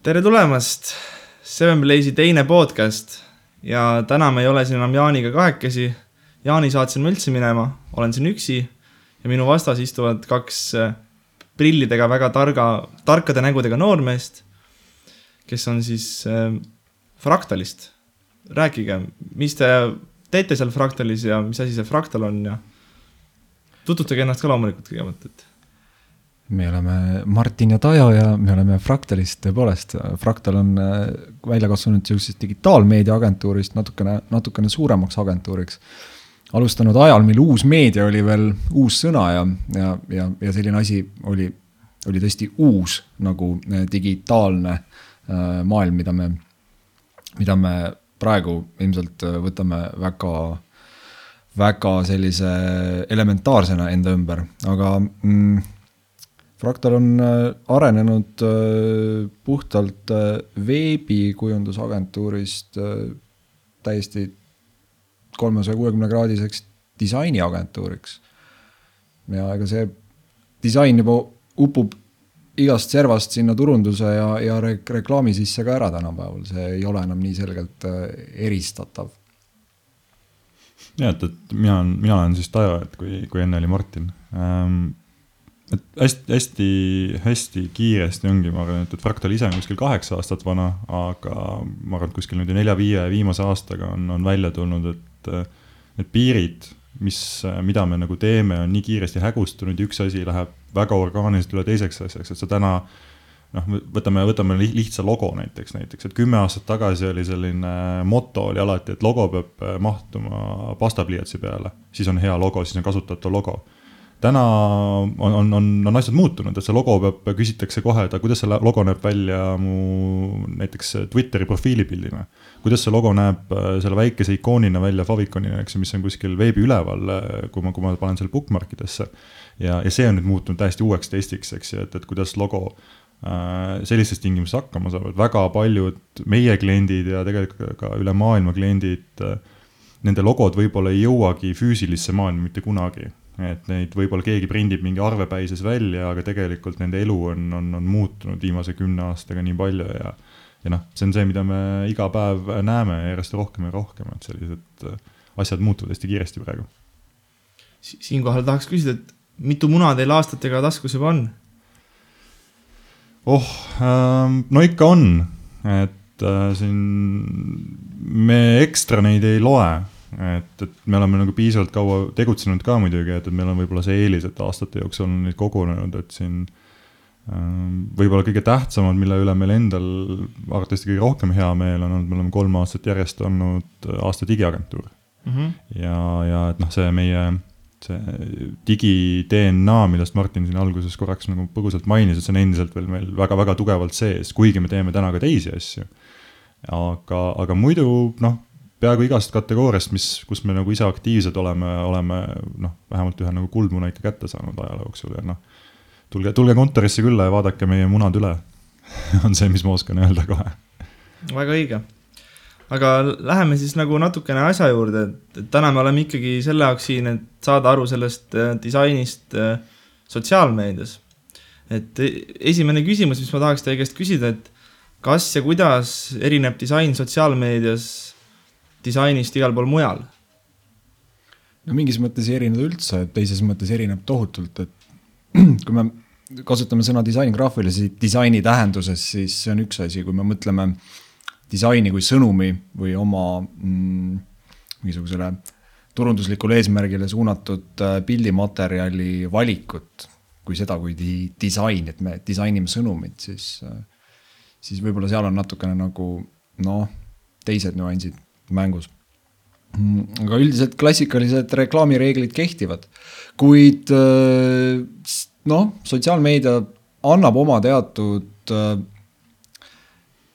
tere tulemast, Seven Blaze'i teine podcast ja täna me ei ole siin enam Jaaniga kahekesi. Jaani saatsin ma üldse minema, olen siin üksi ja minu vastas istuvad kaks äh, prillidega väga targa, tarkade nägudega noormeest, kes on siis äh, Fraktalist. rääkige, mis te teete seal Fraktalis ja mis asi see Fraktal on ja tutvustage ennast ka loomulikult kõigepealt, et me oleme Martin ja Tajo ja me oleme Fractalist, tõepoolest, Fractal on äh, välja kasvanud niisugusest digitaalmeedia agentuurist natukene, natukene suuremaks agentuuriks. alustanud ajal, mil uus meedia oli veel uus sõna ja, ja, ja, ja selline asi oli, oli tõesti uus nagu äh, digitaalne äh, maailm, mida me, mida me praegu ilmselt võtame väga väga sellise elementaarsena enda ümber, aga mm, Fractal on äh, arenenud äh, puhtalt äh, veebikujundusagentuurist täiesti kolmesaja kuuekümne kraadiseks disainiagentuuriks. ja ega see disain juba upub igast servast sinna turunduse ja, ja re reklaami sisse ka ära tänapäeval, see ei ole enam nii selgelt eristatav. ja et, et mina olen, mina olen siis Tajo, et kui, kui enne oli Martin ähm, et hästi-hästi-hästi kiiresti ongi, ma arvan, et, et Fractal ise on kuskil kaheksa aastat vana, aga ma arvan, et kuskil nüüd nelja-viie viimase aastaga on, on välja tulnud, et need piirid, mis, mida me nagu teeme, on nii kiiresti hägustunud ja üks asi läheb väga orgaaniliselt üle teiseks asjaks, et sa täna noh, võtame, võtame lihtsa logo näiteks, näiteks, et kümme aastat tagasi oli selline moto oli alati, et logo peab mahtuma pastapliiatsi peale, siis on hea logo, siis on kasutatav logo täna on, on, on, on asjad muutunud, et see logo peab, küsitakse kohe, et kuidas see logo näeb välja mu näiteks Twitteri profiilipildina. kuidas see logo näeb äh, selle väikese ikoonina välja Faviconina, eks ju, mis on kuskil veebi üleval, äh, kui ma, kui ma panen selle bookmark idesse. ja, ja see on nüüd muutunud täiesti uueks testiks, eks ju, et, et kuidas logo äh, sellistes tingimustes hakkama saavad, väga paljud meie kliendid ja tegelikult ka üle maailma kliendid äh, nende logod võib-olla ei jõuagi füüsilisse maailma mitte kunagi et neid võib-olla keegi prindib mingi arvepäises välja, aga tegelikult nende elu on, on, on muutunud viimase kümne aastaga nii palju ja ja noh, see on see, mida me iga päev näeme järjest rohkem ja rohkem, et sellised äh, asjad muutuvad hästi kiiresti praegu. siinkohal tahaks küsida, et mitu muna teil aastatega taskus juba on? oh ähm,, no ikka on, et äh, siin me ekstra neid ei loe et, et me oleme nagu piisavalt kaua tegutsenud ka muidugi, et, et meil on võib-olla see eelis, et aastate jooksul on neid kogunenud, et siin ähm, võib-olla kõige tähtsamad, mille üle meil endal arvatavasti kõige rohkem hea meel on olnud, me oleme kolm aastat järjest olnud aasta digiagentuur mm. -hmm. ja, ja et noh, see meie, see digi-DNA, millest Martin siin alguses korraks nagu põgusalt mainis, et see on endiselt veel meil väga-väga tugevalt sees, kuigi me teeme täna ka teisi asju. aga, aga muidu noh peaaegu igast kategooriast, mis, kus me nagu ise aktiivsed oleme, oleme noh, vähemalt ühe nagu kuldmuna ikka kätte saanud ajaloo jooksul ja noh. tulge, tulge kontorisse külla ja vaadake meie munad üle on see, mis ma oskan öelda kohe. väga õige. aga läheme siis nagu natukene asja juurde, et täna me oleme ikkagi selle jaoks siin, et saada aru sellest äh, disainist äh, sotsiaalmeedias. et e-, esimene küsimus, mis ma tahaks teie käest küsida, et kas ja kuidas erineb disain sotsiaalmeedias disainist igal pool mujal? no mingis mõttes ei erine üldse, teises mõttes erineb tohutult, et kui me kasutame sõna disain graafilise disaini tähenduses, siis see on üks asi, kui me mõtleme disaini kui sõnumi või oma mm, mingisugusele turunduslikule eesmärgile suunatud äh, pildimaterjali valikut, kui seda kui di disain, et me disainime sõnumit, siis, äh, siis võib-olla seal on natukene nagu noh, teised nüansid mängus. aga üldiselt klassikalised reklaamireeglid kehtivad, kuid äh, noh, sotsiaalmeedia annab oma teatud, äh,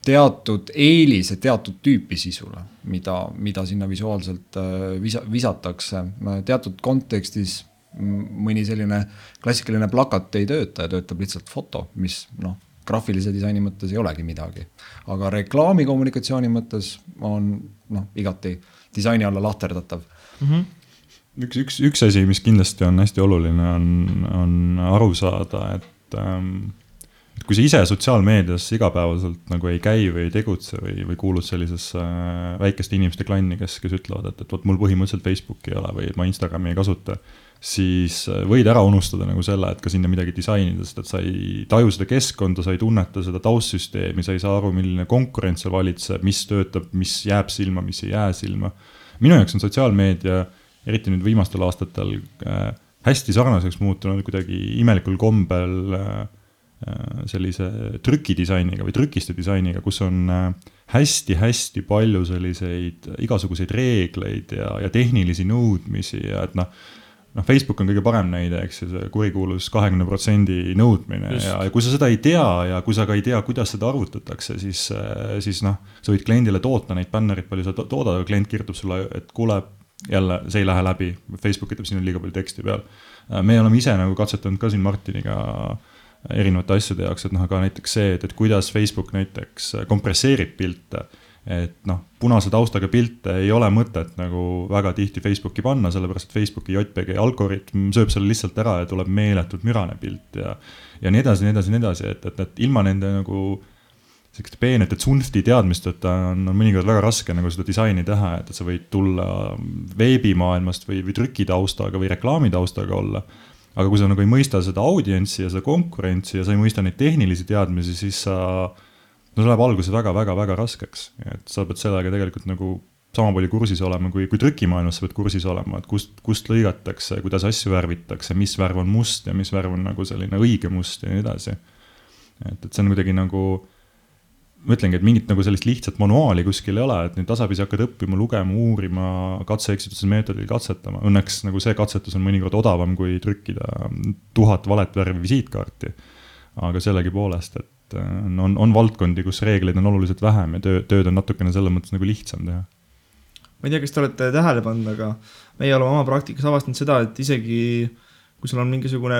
teatud eelise teatud tüüpi sisule, mida, mida sinna visuaalselt äh, visa, visatakse teatud kontekstis mõni selline klassikaline plakat ei tööta ja töötab lihtsalt foto, mis noh, graafilise disaini mõttes ei olegi midagi. aga reklaamikommunikatsiooni mõttes on noh, igati disaini alla lahterdatav mm. -hmm üks, üks, üks asi, mis kindlasti on hästi oluline, on, on aru saada, et ähm, et kui sa ise sotsiaalmeedias igapäevaselt nagu ei käi või ei tegutse või, või kuulud sellisesse äh, väikeste inimeste klanni, kes, kes ütlevad, et, et vot mul põhimõtteliselt Facebooki ei ole või ma Instagrami ei kasuta siis äh, võid ära unustada nagu selle, et ka sinna midagi disainida, sest et sa ei taju seda keskkonda, sa ei tunneta seda taustsüsteemi, sa ei saa aru, milline konkurents seal valitseb, mis töötab, mis jääb silma, mis ei jää silma. minu jaoks on sotsiaalmeedia, eriti nüüd viimastel aastatel äh, hästi sarnaseks muutunud kuidagi imelikul kombel äh, äh sellise trükidisainiga või trükiste disainiga, kus on hästi-hästi äh, palju selliseid igasuguseid reegleid ja, ja tehnilisi nõudmisi ja et noh noh, Facebook on kõige parem näide, eks ju, see kurikuulus kahekümne protsendi nõudmine Just. ja, ja kui sa seda ei tea ja kui sa ka ei tea, kuidas seda arvutatakse, siis, siis noh, sa võid kliendile toota neid bännereid, palju sa toodad, aga klient kirjutab sulle, et kuule, jälle see ei lähe läbi, Facebook ütleb, siin on liiga palju teksti peal. me oleme ise nagu katsetanud ka siin Martiniga erinevate asjade jaoks, et noh, aga näiteks see, et, et kuidas Facebook näiteks kompresseerib pilte et noh, punase taustaga pilte ei ole mõtet nagu väga tihti Facebooki panna, sellepärast et Facebooki JPG algoritm sööb selle lihtsalt ära ja tuleb meeletult mürane pilt ja. ja nii edasi, nii edasi, nii edasi, et, et, et ilma nende nagu sihukeste peenete tsunfti teadmisteta on, on mõnikord väga raske nagu seda disaini teha, et, et sa võid tulla veebimaailmast või, või trükitaustaga või reklaamitaustaga olla. aga kui sa nagu ei mõista seda audientsi ja seda konkurentsi ja sa ei mõista neid tehnilisi teadmisi, siis sa no see läheb alguses väga-väga-väga raskeks, et sa pead sellega tegelikult nagu sama palju kursis olema, kui, kui trükimaailmas sa pead kursis olema, et kust, kust lõigatakse, kuidas asju värvitakse, mis värv on must ja mis värv on nagu selline õige must ja nii edasi. et, et see on kuidagi nagu, ma ütlengi, et mingit nagu sellist lihtsat manuaali kuskil ei ole, et nüüd tasapisi hakkad õppima, lugema, uurima, katse-eksituse meetodil katsetama. Õnneks nagu see katsetus on mõnikord odavam, kui trükkida tuhat valet värvi visiitkaarti. aga sellegipoolest, et et äh, on, on valdkondi, kus reegleid on oluliselt vähem ja töö, tööd on natukene selles mõttes nagu lihtsam teha. ma ei tea, kas te olete tähele pannud, aga meie oleme oma praktikas avastanud seda, et isegi kui sul on mingisugune,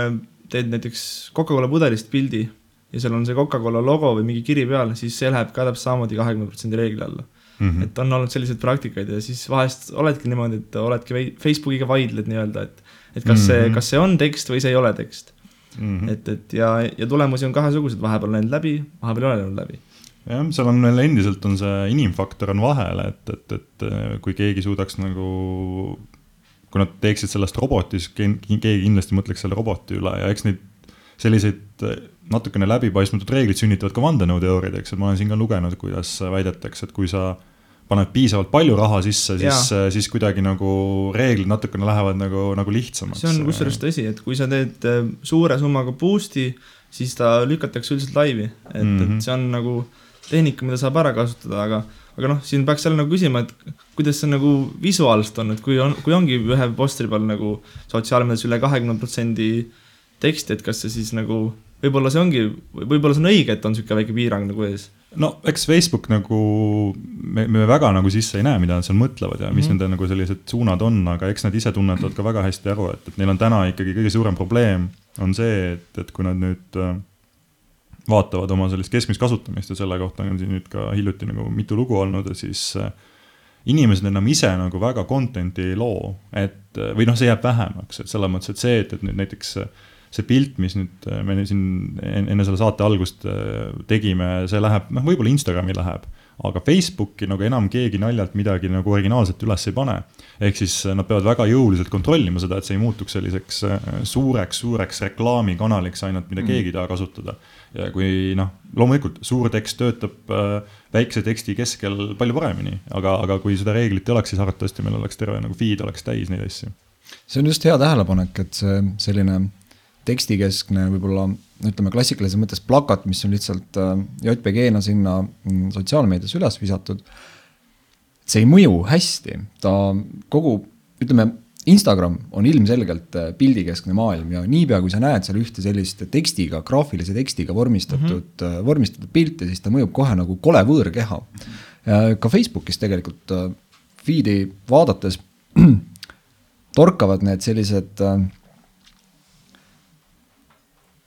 teed näiteks Coca-Cola pudelist pildi ja seal on see Coca-Cola logo või mingi kiri peal, siis see läheb ka täpselt samamoodi kahekümne protsendi reegli alla mm. -hmm. et on olnud selliseid praktikaid ja siis vahest oledki niimoodi, et oledki Facebookiga vaidled nii-öelda, et et kas mm -hmm. see, kas see on tekst või see ei ole tekst mm. -hmm. et, et ja, ja tulemusi on kahesugused, vahepeal on läinud läbi, vahepeal ei ole läinud läbi jah, seal on veel endiselt on see inimfaktor on vahel, et, et, et kui keegi suudaks nagu, kui nad teeksid sellest roboti, siis keegi kindlasti mõtleks selle roboti üle ja eks neid selliseid natukene läbipaistmatud reeglid sünnitavad ka vandenõuteooriad, eks, et ma olen siin ka lugenud, kuidas väidetakse, et kui sa paned piisavalt palju raha sisse, siis, siis kuidagi nagu reeglid natukene lähevad nagu, nagu lihtsamaks. see on kusjuures tõsi, et kui sa teed äh, suure summaga boost'i, siis ta lükatakse üldiselt laivi, et mm, -hmm. et mhm. see on nagu tehnika, mida saab ära kasutada, aga, aga noh, siin peaks jälle nagu küsima, et kuidas see nagu visuaalselt on, et kui on, kui ongi ühe postri peal nagu sotsiaalmeedias üle kahekümne protsendi teksti, et kas see siis nagu, võib-olla see ongi, võib-olla see on õige, et on niisugune väike piirang nagu ees no eks Facebook nagu, me, me väga nagu sisse ei näe, mida nad seal mõtlevad ja mis mm -hmm. nende nagu sellised suunad on, aga eks nad ise tunnetavad ka väga hästi aru, et, et neil on täna ikkagi kõige suurem probleem on see, et, et kui nad nüüd äh, vaatavad oma sellist keskmist kasutamist ja selle kohta on siin nüüd ka hiljuti nagu mitu lugu olnud, siis äh, inimesed enam ise nagu väga content'i ei loo, et või noh, see jääb vähemaks, et selles mõttes, et see, et, et nüüd näiteks äh, see pilt, mis nüüd äh, me siin enne selle saate algust äh, tegime, see läheb, noh, võib-olla Instagrami läheb, aga Facebooki nagu enam keegi naljalt midagi nagu originaalselt üles ei pane. ehk siis äh, nad peavad väga jõuliselt kontrollima seda, et see ei muutuks selliseks suureks, suureks reklaamikanaliks ainult, mida mm. keegi ei taha kasutada. ja kui noh, loomulikult suur tekst töötab väikse teksti keskel palju paremini, aga, aga kui seda reeglit ei oleks, siis arvatavasti meil oleks terve nagu feed oleks täis neid asju see on just hea tähelepanek, et see selline tekstikeskne võib-olla ütleme klassikalises mõttes plakat, mis on lihtsalt äh, JPG-na sinna mm, sotsiaalmeedias üles visatud. see ei mõju hästi, ta kogu, ütleme, Instagram on ilmselgelt äh, pildikeskne maailm ja niipea, kui sa näed seal ühte sellist tekstiga, graafilise tekstiga vormistatud mm, -hmm. vormistatud pilti, siis ta mõjub kohe nagu kole võõrkeha. ka Facebookis tegelikult feed'i vaadates torkavad need sellised äh,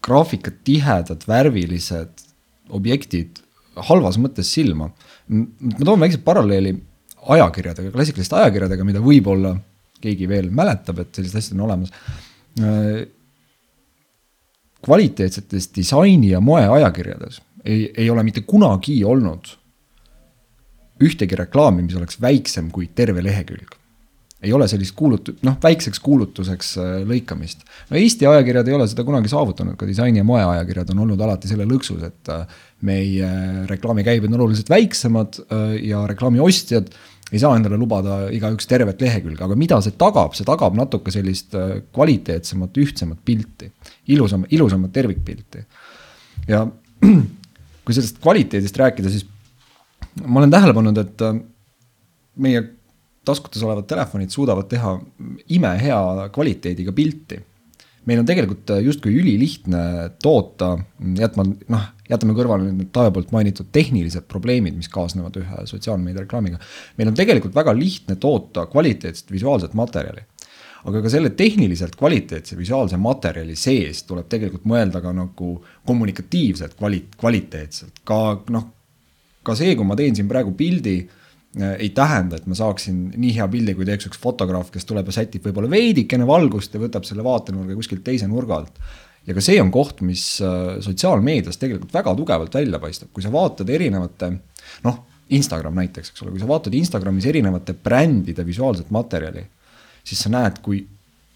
graafikad tihedad, värvilised objektid halvas mõttes silma. ma toon väikse paralleeli ajakirjadega, klassikaliste ajakirjadega, mida võib-olla keegi veel mäletab, et sellised asjad on olemas. kvaliteetsetes disaini ja moeajakirjades ei, ei ole mitte kunagi olnud ühtegi reklaami, mis oleks väiksem kui terve lehekülg. Ei ole sellist kuulutu-, noh, väikseks kuulutuseks äh, lõikamist. no Eesti ajakirjad ei ole seda kunagi saavutanud, ka disaini ja moeajakirjad on olnud alati selle lõksus, et äh, meie reklaamikäibed on oluliselt väiksemad äh, ja reklaami ostjad ei saa endale lubada igaüks tervet lehekülge, aga mida see tagab, see tagab natuke sellist kvaliteetsemat, ühtsemat pilti. ilusam, ilusamat tervikpilti. ja kui sellest kvaliteedist rääkida, siis ma olen tähele pannud, et äh, meie taskutes olevad telefonid suudavad teha imehea kvaliteediga pilti. meil on tegelikult äh, justkui ülilihtne toota, jätma, noh, jätame kõrvale need Taavi poolt mainitud tehnilised probleemid, mis kaasnevad ühe sotsiaalmeedia reklaamiga. meil on tegelikult väga lihtne toota kvaliteetset visuaalset materjali aga ka selle tehniliselt kvaliteetse visuaalse materjali sees tuleb tegelikult mõelda ka nagu kommunikatiivselt kvali-, kvaliteetselt, ka noh, ka see, kui ma teen siin praegu pildi, ei tähenda, et ma saaksin nii hea pildi, kui teeks üks fotograaf, kes tuleb ja sätib võib-olla veidikene valgust ja võtab selle vaatenurga kuskilt teise nurga alt. ja ka see on koht, mis äh, sotsiaalmeedias tegelikult väga tugevalt välja paistab, kui sa vaatad erinevate noh, Instagram näiteks, eks ole, kui sa vaatad Instagramis erinevate brändide visuaalset materjali, siis sa näed, kui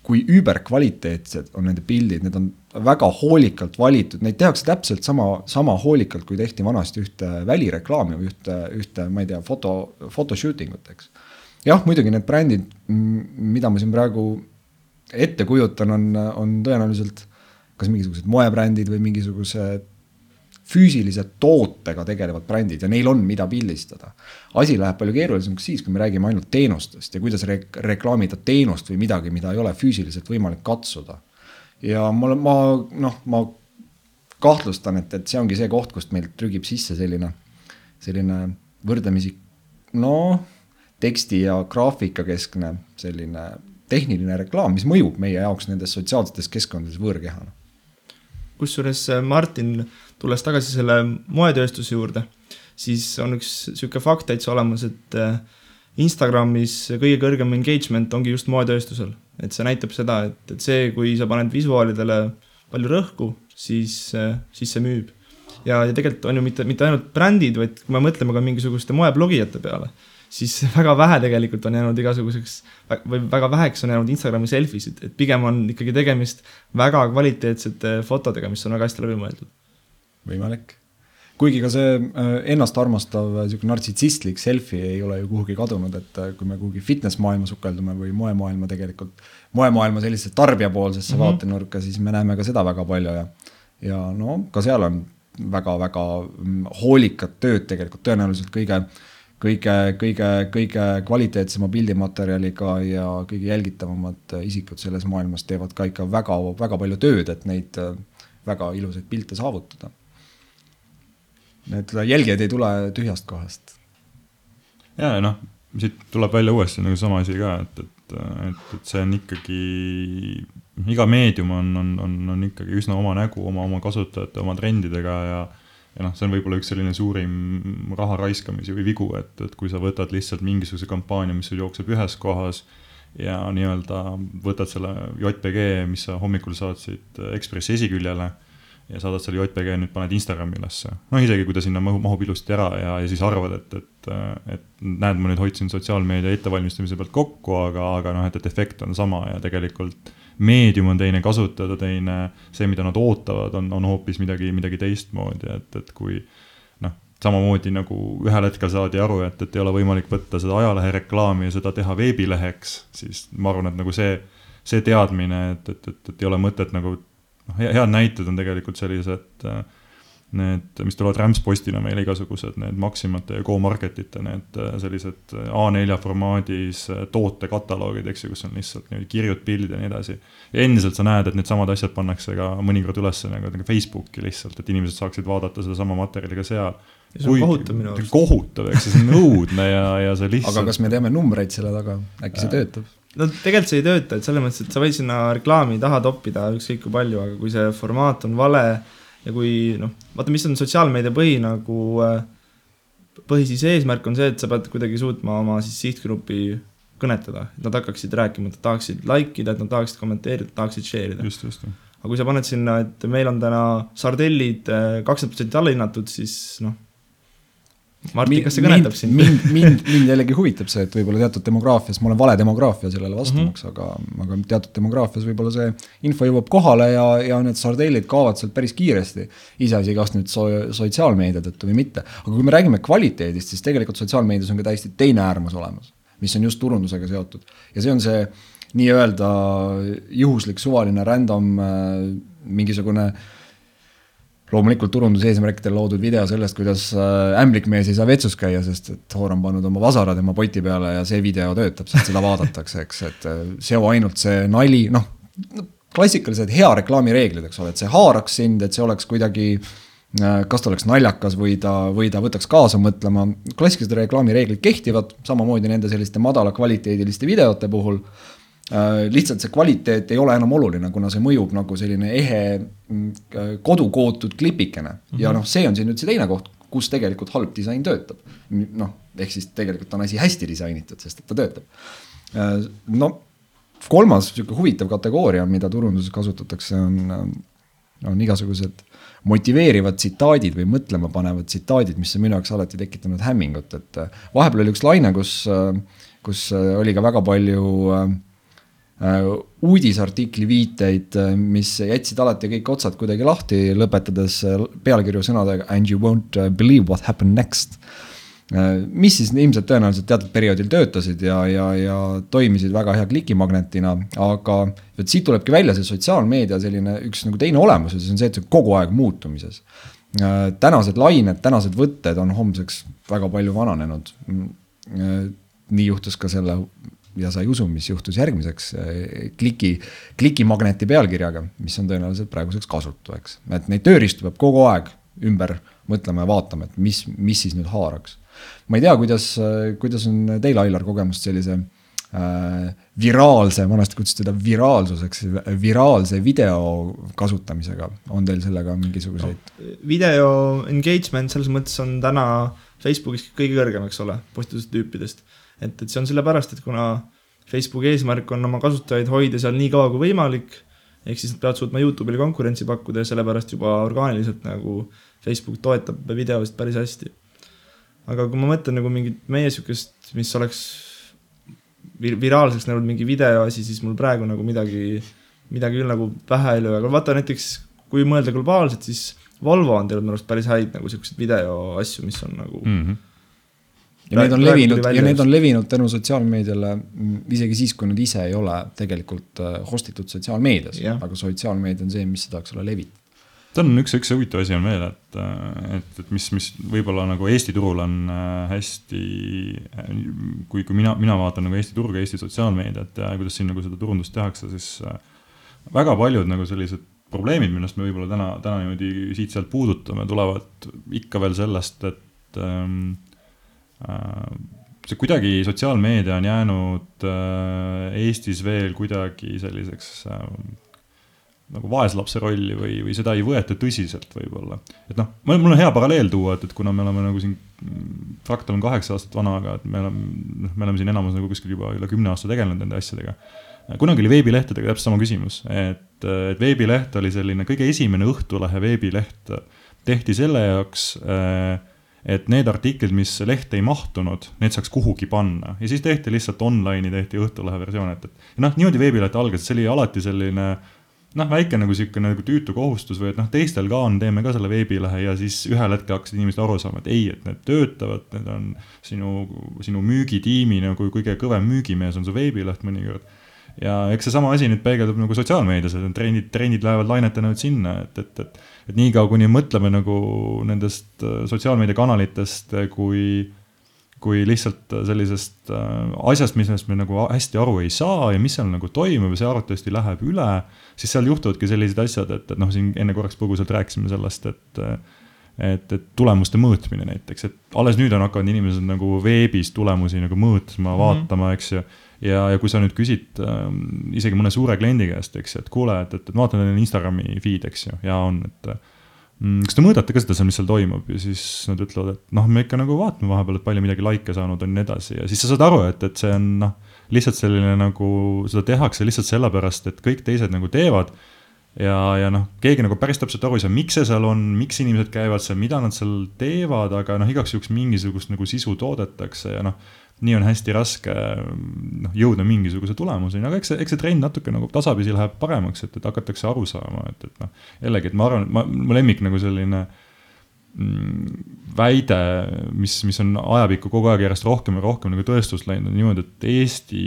kui überkvaliteetsed on nende pildid, need on väga hoolikalt valitud, neid tehakse täpselt sama, sama hoolikalt, kui tehti vanasti ühte välireklaami või ühte, ühte, ma ei tea, foto, photoshooting ut, eks. jah, muidugi need brändid, mida ma siin praegu ette kujutan, on, on tõenäoliselt kas mingisugused moebrändid või mingisugused füüsilise tootega tegelevad brändid ja neil on, mida pildistada. asi läheb palju keerulisemaks siis, kui me räägime ainult teenustest ja kuidas re reklaamida teenust või midagi, mida ei ole füüsiliselt võimalik katsuda. ja ma, ma noh, ma kahtlustan, et, et see ongi see koht, kust meil trügib sisse selline, selline võrdlemisi noh, teksti ja graafika keskne selline tehniline reklaam, mis mõjub meie jaoks nendes sotsiaalsetes keskkondades võõrkehana. Kusjuures Martin tulles tagasi selle moetööstuse juurde, siis on üks sihuke fakt täitsa olemas, et äh, Instagramis kõige kõrgem engagement ongi just moetööstusel. et see näitab seda, et, et see, kui sa paned visuaalidele palju rõhku, siis, äh, siis see müüb. ja, ja tegelikult on ju mitte, mitte ainult brändid, vaid kui me mõtleme ka mingisuguste moeblogijate peale siis väga vähe tegelikult on jäänud igasuguseks või väga väheks on jäänud Instagrami selfisid, et pigem on ikkagi tegemist väga kvaliteetsete fotodega, mis on väga hästi läbi mõeldud võimalik. kuigi ka see äh, ennastarmastav äh, sihuke nartsissistlik selfie ei ole ju kuhugi kadunud, et äh, kui me kuhugi fitness maailma sukeldume või moemaailma tegelikult, moemaailma sellisesse tarbijapoolsesse mm -hmm. vaatenurka, siis me näeme ka seda väga palju ja, ja no ka seal on väga-väga mm, hoolikat tööd tegelikult tõenäoliselt kõige kõige, kõige, kõige kvaliteetsema pildimaterjaliga ja kõige jälgitavamad isikud selles maailmas teevad ka ikka väga, väga palju tööd, et neid väga ilusaid pilte saavutada need jälgijad ei tule tühjast kohast. ja noh, siit tuleb välja uuesti nagu sama asi ka, et, et, et, et see on ikkagi, iga meedium on, on, on, on ikkagi üsna oma nägu, oma, oma kasutajate, oma trendidega ja ja noh, see on võib-olla üks selline suurim raha raiskamisi või vigu, et, et kui sa võtad lihtsalt mingisuguse kampaania, mis sul jookseb ühes kohas ja nii-öelda võtad selle JPG, mis sa hommikul saatsid Ekspressi esiküljele ja saadad selle JPG nüüd paned Instagrami ülesse. noh, isegi kui ta sinna mahub, mahub ilusti ära ja, ja siis arvad, et, et, et näed, ma nüüd hoidsin sotsiaalmeedia ettevalmistamise pealt kokku, aga, aga noh, et, et efekt on sama ja tegelikult meedium on teine, kasutajad on teine, see, mida nad ootavad, on, on hoopis midagi, midagi teistmoodi, et, et kui noh, samamoodi nagu ühel hetkel saadi aru, et, et ei ole võimalik võtta seda ajalehe reklaami ja seda teha veebileheks, siis ma arvan, et nagu see, see teadmine, et, et, et, et ei ole mõtet nagu noh, head näited on tegelikult sellised äh, need, mis tulevad rämpspostina meile igasugused need Maximate ja GoMarketite need äh, sellised äh, A4 formaadis tootekataloogid, eks ju, kus on lihtsalt niimoodi kirjud, pildid ja nii edasi. endiselt sa näed, et needsamad asjad pannakse ka mõnikord üles nagu, nagu Facebooki lihtsalt, et inimesed saaksid vaadata sedasama materjali ka seal. see on kohutav minu arust. kohutav, eks see on õudne ja, ja see lihtsalt. aga kas me teame numbreid selle taga, äkki see töötab? no tegelikult see ei tööta, et selles mõttes, et sa võid sinna reklaami taha toppida ükskõik kui palju, aga kui see formaat on vale ja kui noh, vaata, mis on sotsiaalmeedia põhi nagu, äh, põhi siis eesmärk on see, et sa pead kuidagi suutma oma siis sihtgrupi kõnetada, et nad hakkaksid rääkima, et nad tahaksid like ida, et nad tahaksid kommenteerida, tahaksid share ida. aga kui sa paned sinna, et meil on täna sardellid kakskümmend protsenti allahinnatud, siis noh, Martin, kas see kõnetab sind? mind, mind, mind jällegi huvitab see, et võib-olla teatud demograafias, ma olen vale demograafia sellele vastamaks mm, -hmm. aga, aga teatud demograafias võib-olla see info jõuab kohale ja, ja need sardellid kaovad sealt päris kiiresti. iseasi, kas nüüd so, sotsiaalmeedia tõttu või mitte. aga kui me räägime kvaliteedist, siis tegelikult sotsiaalmeedias on ka täiesti teine äärmus olemas, mis on just turundusega seotud. ja see on see nii-öelda juhuslik, suvaline, random äh, mingisugune äh, loomulikult turunduse eesmärkidel loodud video sellest, kuidas äh, ämblikmees ei saa vetsus käia, sest et Hoor on pannud oma vasara tema poti peale ja see video töötab, sest seda vaadatakse, eks, et äh, seo ainult see nali, noh, klassikalised hea reklaamireeglid, eks ole, et see haaraks sind, et see oleks kuidagi äh, kas ta oleks naljakas või ta, või ta võtaks kaasa mõtlema, klassikalised reklaamireeglid kehtivad samamoodi nende selliste madala kvaliteediliste videote puhul lihtsalt see kvaliteet ei ole enam oluline, kuna see mõjub nagu selline ehe mm, kodukootud klipikene mm -hmm. ja noh, see on siin nüüd see teine koht, kus tegelikult halb disain töötab. noh, ehk siis tegelikult on asi hästi disainitud, sest et ta töötab. Äh, no kolmas sihuke huvitav kategooria, mida turunduses kasutatakse, on, on igasugused motiveerivad tsitaadid või mõtlema panevad tsitaadid, mis on minu jaoks alati tekitanud hämmingut, et äh, vahepeal oli üks laine, kus, kus oli ka väga palju äh, Äh, uudisartikli viiteid, äh, mis jätsid alati kõik otsad kuidagi lahti, lõpetades äh, pealkirju sõnadega and you won't believe what happened next. mis siis ilmselt tõenäoliselt teatud perioodil töötasid ja, ja, ja toimisid väga hea klikimagnetina, aga vot siit tulebki välja see sotsiaalmeedia selline üks nagu teine olemus ja see on see, et see on kogu aeg muutumises. tänased lained, tänased võtted on homseks väga palju vananenud. nii juhtus ka selle ja sa ei usu, mis juhtus järgmiseks eh, kliki, klikimagneti pealkirjaga, mis on tõenäoliselt praeguseks kasutu, eks. et neid tööriistu peab kogu aeg ümber mõtlema ja vaatama, et mis, mis siis nüüd haaraks. ma ei tea, kuidas, kuidas on teil, Ailar, kogemust sellise äh, viraalse, vanasti kutsuti teda viraalsuseks, viraalse video kasutamisega, on teil sellega mingisuguseid no,? video engagement selles mõttes on täna Facebookis kõige kõrgem, eks ole, postituste tüüpidest et, et see on sellepärast, et kuna Facebooki eesmärk on oma kasutajaid hoida seal nii kaua kui võimalik, ehk siis nad peavad suutma Youtube'ile konkurentsi pakkuda ja sellepärast juba orgaaniliselt nagu Facebook toetab videosid päris hästi. aga kui ma mõtlen nagu mingit meie sihukest, mis oleks vir viraalseks näinud mingi videoasi, siis mul praegu nagu midagi, midagi küll nagu pähe ei löö, aga vaata näiteks, kui mõelda globaalselt, siis Volvo on teinud minu arust päris häid nagu siukseid videoasju, mis on nagu mm -hmm ja need on levinud ja need on levinud tänu sotsiaalmeediale mm, isegi siis, kui nad ise ei ole tegelikult äh, host itud sotsiaalmeedias, aga sotsiaalmeedia on see, mis seda, eks ole, levitab see on üks, üks huvitav asi on veel, et, äh, et, et mis, mis võib-olla nagu Eesti turul on äh, hästi, kui, kui mina, mina vaatan nagu Eesti turgu, Eesti sotsiaalmeediat ja kuidas siin nagu seda turundust tehakse, siis väga paljud nagu sellised probleemid, millest me võib-olla täna, täna niimoodi siit-sealt puudutame, tulevad ikka veel sellest, et ähm, Äh, see kuidagi, sotsiaalmeedia on jäänud äh, Eestis veel kuidagi selliseks äh, nagu vaeslapse rolli või, või seda ei võeta tõsiselt võib-olla. et noh, mul on hea paralleel tuua, et, et kuna me oleme nagu siin, Fractal on kaheksa aastat vana, aga et me oleme, noh, me oleme siin enamus nagu kuskil juba üle kümne aasta tegelenud nende asjadega. kunagi oli veebilehtedega täpselt sama küsimus, et, et veebileht oli selline kõige esimene Õhtulehe veebileht, tehti selle jaoks äh, et need artiklid, mis lehte ei mahtunud, need saaks kuhugi panna. Ja siis tehti lihtsalt online'i tehti Õhtulehe versioon, et, et noh, niimoodi veebileht algas, see oli alati selline noh, väike nagu sihuke nagu tüütu kohustus või et noh, teistel ka on, teeme ka selle veebilehe ja siis ühel hetkel hakkasid inimesed aru saama, et ei, et need töötavad, need on sinu, sinu müügitiimi nagu kõige kõvem müügimees on su veebileht mõnikord ja eks seesama asi nüüd peegeldub nagu sotsiaalmeedias, et trendid, trendid lähevad lainetena nüüd sinna, et, et, et. et niikaua, kuni mõtleme nagu nendest äh, sotsiaalmeediakanalitest kui, kui lihtsalt sellisest äh, asjast, millest me nagu hästi aru ei saa ja mis seal nagu toimub ja see arvatavasti läheb üle. siis seal juhtuvadki sellised asjad, et, et noh, siin enne korraks põgusalt rääkisime sellest, et et, et tulemuste mõõtmine näiteks, et alles nüüd on hakanud inimesed nagu veebis tulemusi nagu mõõtma, mhm. vaatama, eks ju ja, ja kui sa nüüd küsid äh, isegi mõne suure kliendi käest, eks ju, et kuule, et, et, et vaatan teie Instagrami feed, eks ju, ja on, et mm, kas te mõõdate ka seda seal, mis seal toimub? Ja siis nad ütlevad, et noh, me ikka nagu vaatame vahepeal, et palju midagi likee saanud on ja nii edasi. Ja siis sa saad aru, et, et see on noh, lihtsalt selline nagu, seda tehakse lihtsalt sellepärast, et kõik teised nagu teevad. Ja, ja noh, keegi nagu päris täpselt aru ei saa, miks see seal on, miks inimesed käivad seal, mida nad seal teevad, aga noh, igaks juhuks mingisugust nagu sisu toodetakse ja noh, nii on hästi raske noh, jõuda mingisuguse tulemuseni, aga eks see, eks see trend natuke nagu tasapisi läheb paremaks, et, et hakatakse aru saama, et, et noh, jällegi, et ma arvan, ma, mu lemmik nagu selline mm, väide, mis, mis on ajapikku kogu aeg järjest rohkem ja rohkem nagu tõestust läinud, on niimoodi, et Eesti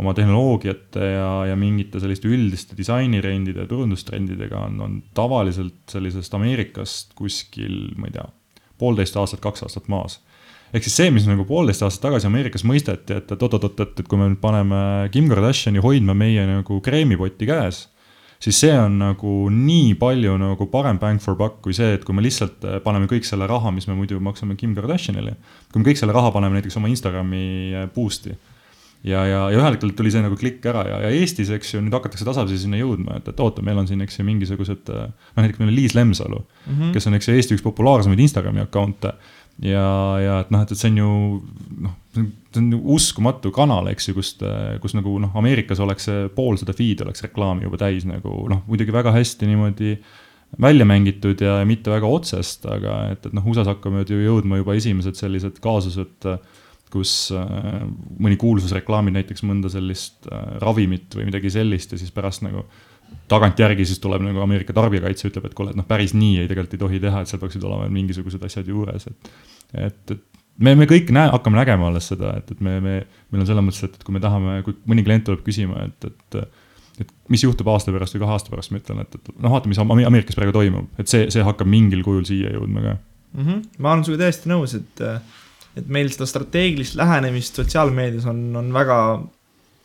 oma tehnoloogiate ja, ja mingite selliste üldiste disainirendide ja turundustrendidega on, on tavaliselt sellisest Ameerikast kuskil, ma ei tea, poolteist aastat, kaks aastat maas ehk siis see, mis nagu poolteist aastat tagasi Ameerikas mõisteti, et, et oot-oot-oot, et, kui me nüüd paneme Kim Kardashini hoidma meie nagu kreemipotti käes, siis see on nagu nii palju nagu parem bang for buck kui see, et kui me lihtsalt äh, paneme kõik selle raha, mis me muidu maksame Kim Kardashinile. kui me kõik selle raha paneme näiteks oma Instagrami äh, boost'i ja, ja, ja ühel hetkel tuli see nagu klikk ära ja, ja Eestis, eks ju, nüüd hakatakse tasapisi sinna jõudma, et, et oota, meil on siin, eks ju, mingisugused. Äh, noh, näiteks meil on Liis Lemsalu mm, -hmm. kes on, eks ju, Eesti üks populaarsemaid Instagrami account'e ja, ja et noh, et, et see on ju noh, see on uskumatu kanal, eks ju, kust, kus nagu noh, Ameerikas oleks see pool seda feed'i oleks reklaami juba täis nagu noh, muidugi väga hästi niimoodi välja mängitud ja mitte väga otsest, aga et, et noh, USA-s hakkavad ju jõudma juba esimesed sellised kaasused, kus äh, mõni kuulsus reklaamib näiteks mõnda sellist äh, ravimit või midagi sellist ja siis pärast nagu tagantjärgi siis tuleb nagu Ameerika tarbijakaitse ütleb, et kuule, et noh, päris nii ei, tegelikult ei tohi teha, et seal peaksid olema mingisugused asjad juures, et. et, et me, me kõik näe-, hakkame nägema alles seda, et, et me, me, meil on selles mõttes, et, et kui me tahame, kui mõni klient tuleb küsima, et, et. et mis juhtub aasta pärast või kahe aasta pärast, ma ütlen, et, et noh, vaata, mis Ameerikas praegu toimub, et see, see hakkab mingil kujul siia jõudma ka mm. -hmm. ma olen sinuga täiesti nõus, et, et meil seda strateegilist lähenemist sotsiaalmeedias on, on väga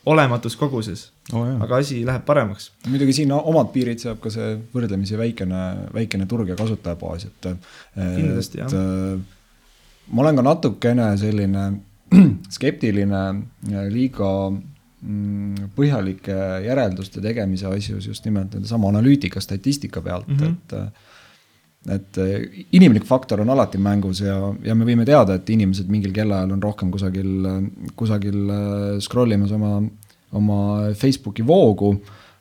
olematus koguses oh,. aga asi läheb paremaks. muidugi siin omad piirid seab ka see võrdlemisi väikene, väikene turg ja kasutajabaas, et. kindlasti, jah. Äh, ma olen ka natukene selline skeptiline liiga mm, põhjalike järelduste tegemise asjus just nimelt nende sama analüütika, statistika pealt mm, -hmm. et et inimlik faktor on alati mängus ja, ja me võime teada, et inimesed mingil kellaajal on rohkem kusagil, kusagil äh, scroll imas oma oma Facebooki voogu.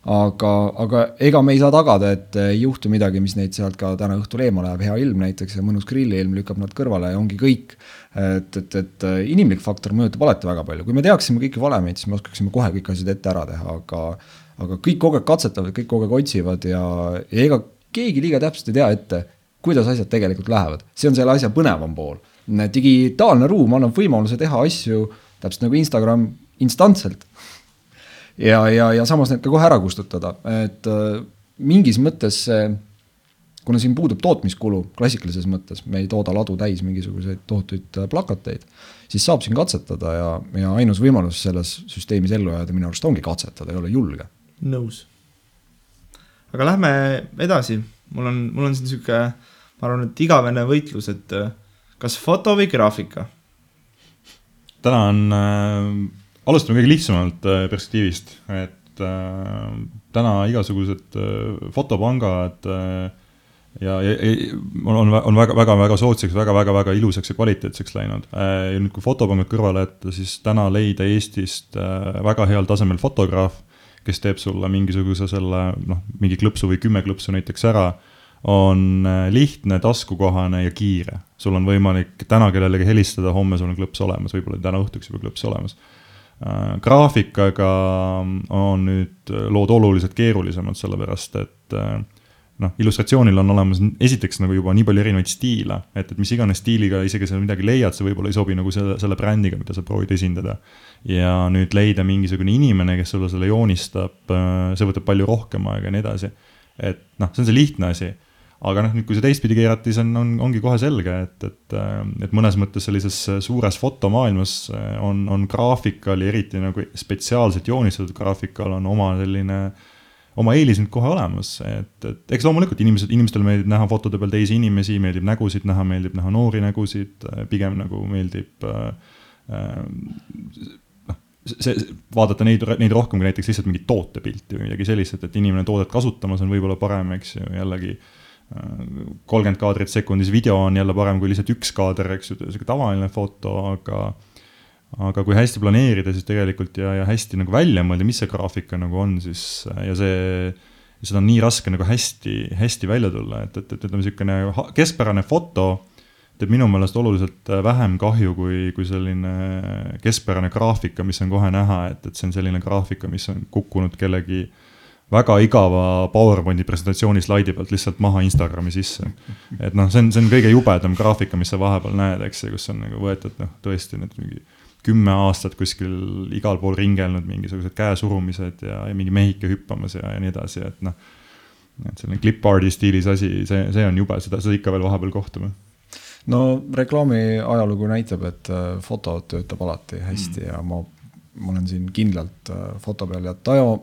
aga, aga ega me ei saa tagada, et ei juhtu midagi, mis neid sealt ka täna õhtul eemale ajab, hea ilm näiteks ja mõnus grilliilm lükkab nad kõrvale ja ongi kõik. et, et, et inimlik faktor mõjutab alati väga palju, kui me teaksime kõiki valemeid, siis me oskaksime kohe kõik asjad ette ära teha, aga aga kõik kogu aeg katsetavad, kõik kogu aeg otsivad ja, ja ega keegi liiga täpselt ei tea ette, kuidas asjad tegelikult lähevad, see on selle asja põnevam pool. digitaalne ruum annab võimaluse teha asju täpselt nagu Instagram instantselt ja, ja, ja samas need ka kohe ära kustutada, et äh, mingis mõttes see kuna siin puudub tootmiskulu klassikalises mõttes, me ei tooda ladu täis mingisuguseid tohutuid äh, plakateid, siis saab siin katsetada ja, ja ainus võimalus selles süsteemis ellu jääda minu arust ongi katsetada, ei ole julge. nõus. aga lähme edasi, mul on, mul on siin sihuke, ma arvan, et igavene võitlus, et äh, kas foto või graafika? täna on äh alustame kõige lihtsamalt äh, perspektiivist, et äh, täna igasugused äh, fotopangad äh, ja, ja, ja on, on väga, väga, väga soodsaks, väga, väga, väga ilusaks ja kvaliteetseks läinud äh,. ja nüüd, kui fotopangad kõrvale jätta, siis täna leida Eestist äh, väga heal tasemel fotograaf, kes teeb sulle mingisuguse selle noh, mingi klõpsu või kümme klõpsu näiteks ära on äh, lihtne, taskukohane ja kiire. sul on võimalik täna kellelegi helistada, homme sul on klõps olemas, võib-olla täna õhtuks juba klõps olemas Äh, graafikaga on nüüd lood oluliselt keerulisemad, sellepärast et äh, noh, illustratsioonil on olemas esiteks nagu juba nii palju erinevaid stiile, et, et mis iganes stiiliga isegi sa midagi leiad, see võib-olla ei sobi nagu selle, selle brändiga, mida sa proovid esindada. ja nüüd leida mingisugune inimene, kes sulle selle joonistab, äh, see võtab palju rohkem aega ja nii edasi. et noh, see on see lihtne asi aga noh, nüüd kui see teistpidi keerati, siis on, on, ongi kohe selge, et, et, et mõnes mõttes sellises suures fotomaailmas on, on graafikal ja eriti nagu spetsiaalselt joonistatud graafikal on oma selline oma eelis nüüd kohe olemas, et, et eks loomulikult inimesed, inimestele meeldib näha fotode peal teisi inimesi, meeldib nägusid näha, meeldib näha noori nägusid, pigem nagu meeldib äh, see, vaadata neid, neid rohkem kui näiteks lihtsalt mingit tootepilti või midagi sellist, et, et inimene toodet kasutamas on võib-olla parem, eks ju, jällegi äh, kolmkümmend kaadrit sekundis video on jälle parem kui lihtsalt üks kaader, eks ju, sihuke tavaline foto, aga aga kui hästi planeerida, siis tegelikult ja, ja hästi nagu välja mõelda, mis see graafika nagu on siis ja see seda on nii raske nagu hästi, hästi välja tulla, et, et, et ütleme, niisugune keskpärane foto teeb minu meelest oluliselt äh, vähem kahju kui, kui selline keskpärane graafika, mis on kohe näha, et, et see on selline graafika, mis on kukkunud kellegi väga igava PowerPointi presentatsiooni slaidi pealt lihtsalt maha Instagrami sisse. et noh, see on, see on kõige jubedam graafika, mis sa vahepeal näed, eks ju, kus on nagu võetud noh, tõesti need mingi kümme aastat kuskil igal pool ringelnud mingisugused käesurumised ja, ja mingi mehike hüppamas ja, ja nii edasi, et noh. et selline clip-art'i stiilis asi, see, see on jube, seda, seda ikka veel vahepeal kohtume no reklaami ajalugu näitab, et äh, foto töötab alati hästi mm. ja ma, ma olen siin kindlalt äh, foto peal ja Tajo,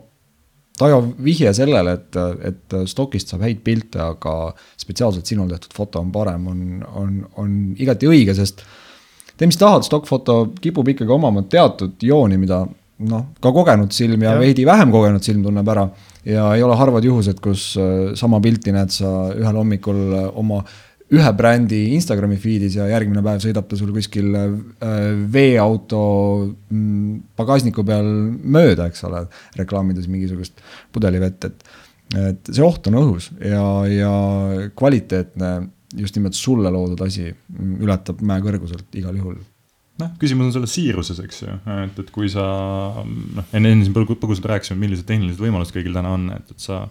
Tajo vihje sellele, et, et stokist saab häid pilte, aga spetsiaalselt sinul tehtud foto on parem, on, on, on igati õige, sest tee, mis tahad, stokkfoto kipub ikkagi omama teatud jooni, mida noh, ka kogenud silm ja, ja veidi vähem kogenud silm tunneb ära. ja ei ole harvad juhused, kus äh, sama pilti näed sa ühel hommikul oma ühe brändi Instagrami feed'is ja järgmine päev sõidab ta sul kuskil äh, veeauto mm, pagasniku peal mööda, eks ole, reklaamides mingisugust pudelivett, et. et see oht on õhus ja, ja kvaliteetne just nimelt sulle loodud asi ületab mäekõrguselt igal juhul noh, küsimus on selles siiruses, eks ju, et, et kui sa noh, enne, siin põgusalt rääkisime, millised tehnilised võimalused kõigil täna on, et, et sa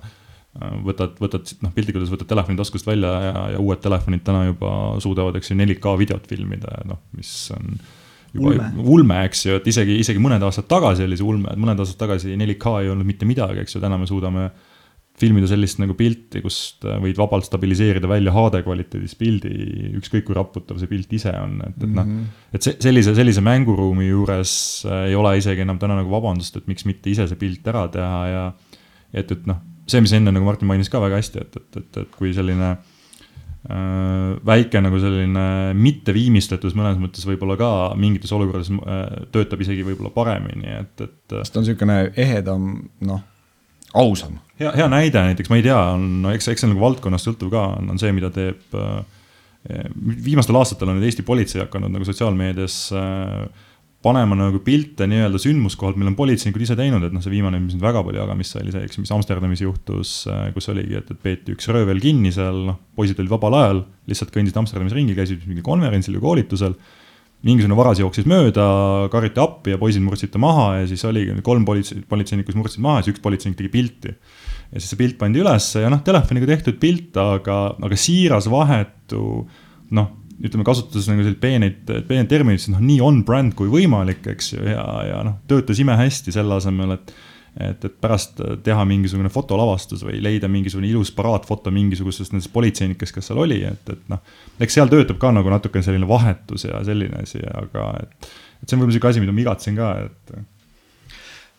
võtad, võtad noh, piltlikult öeldes võtad telefoni taskust välja ja, ja uued telefonid täna juba suudavad, eks ju, 4K videot filmida, noh, mis on juba ulme, ulme, eks ju, et isegi, isegi mõned aastad tagasi oli see ulme, et mõned aastad tagasi 4K ei olnud mitte midagi, eks ju, täna me suudame filmida sellist nagu pilti, kust võid vabalt stabiliseerida välja HD kvaliteedis pildi, ükskõik kui raputav see pilt ise on, et, et noh. Mhm. et see, sellise, sellise mänguruumi juures äh, ei ole isegi enam täna nagu vabandust, et miks mitte ise see pilt ära teha ja. et, et noh see, mis enne nagu Martin mainis ka väga hästi, et, et, et, et kui selline äh, väike nagu selline mitteviimistletus mõnes mõttes võib-olla ka mingites olukordades äh, töötab isegi võib-olla paremini, et, et. sest ta on niisugune ehedam, noh, ausam. hea, hea näide näiteks, ma ei tea, on, no eks, eks see on nagu valdkonnast sõltuv ka, on, on see, mida teeb äh, viimastel aastatel on nüüd Eesti politsei hakanud nagu sotsiaalmeedias äh, panema nagu pilte nii-öelda sündmuskohalt, mille on politseinikud ise teinud, et noh, see viimane, mis nüüd väga palju jagamist sai, oli see, eks, mis Amsterdamis juhtus, äh, kus oligi, et, et peeti üks röövel kinni seal, noh, poisid olid vabal ajal, lihtsalt kõndisid Amsterdamis ringi, käisid mingil konverentsil või koolitusel. mingisugune varas jooksis mööda, karjuti appi ja poisid murdsid ta maha ja siis oligi kolm politsei, politseinikku, kes murdsid maha ja siis üks politseinik tegi pilti. ja siis see pilt pandi ülesse ja noh, telefoniga tehtud pilt, aga, aga siiras, vahetu, noh ütleme, kasutades nagu selliseid peeneid, peeneid termineid, siis noh, nii on-brand kui võimalik, eks ju, ja, ja noh, töötas imehästi selle asemel, et et, et pärast teha mingisugune fotolavastus või leida mingisugune ilus paraadfoto mingisugusest nendest politseinikest, kes seal oli, et, et noh. eks seal töötab ka nagu natukene selline vahetus ja selline asi, aga et, et see on võib-olla sihuke asi, mida ma igatsen ka, et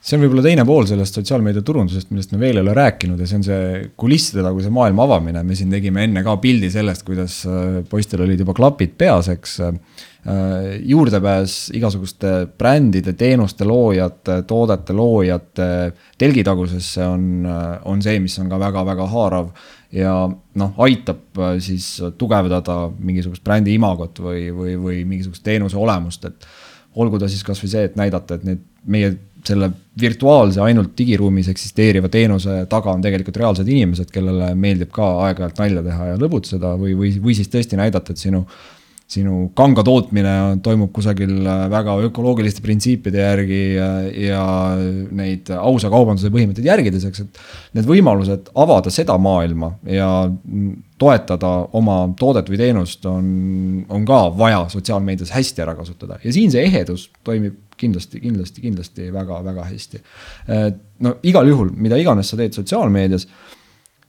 see on võib-olla teine pool sellest sotsiaalmeedia turundusest, millest me veel ei ole rääkinud ja see on see kulisside taguse maailma avamine, me siin tegime enne ka pildi sellest, kuidas äh, poistel olid juba klapid peas, eks. Äh, juurdepääs igasuguste brändide, teenuste loojate, toodete loojate telgitagusesse on, äh, on see, mis on ka väga-väga haarav ja noh, aitab siis tugevdada mingisugust brändi imagot või, või, või mingisugust teenuse olemust, et olgu ta siis kasvõi see, et näidata, et need meie selle virtuaalse ainult digiruumis eksisteeriva teenuse taga on tegelikult reaalsed inimesed, kellele meeldib ka aeg-ajalt nalja teha ja lõbutseda või, või, või siis tõesti näidata, et sinu sinu kanga tootmine toimub kusagil väga ökoloogiliste printsiipide järgi ja, ja neid ausa kaubanduse põhimõtteid järgides, eks, et. Need võimalused avada seda maailma ja toetada oma toodet või teenust on, on ka vaja sotsiaalmeedias hästi ära kasutada ja siin see ehedus toimib kindlasti, kindlasti, kindlasti väga-väga hästi. no igal juhul, mida iganes sa teed sotsiaalmeedias,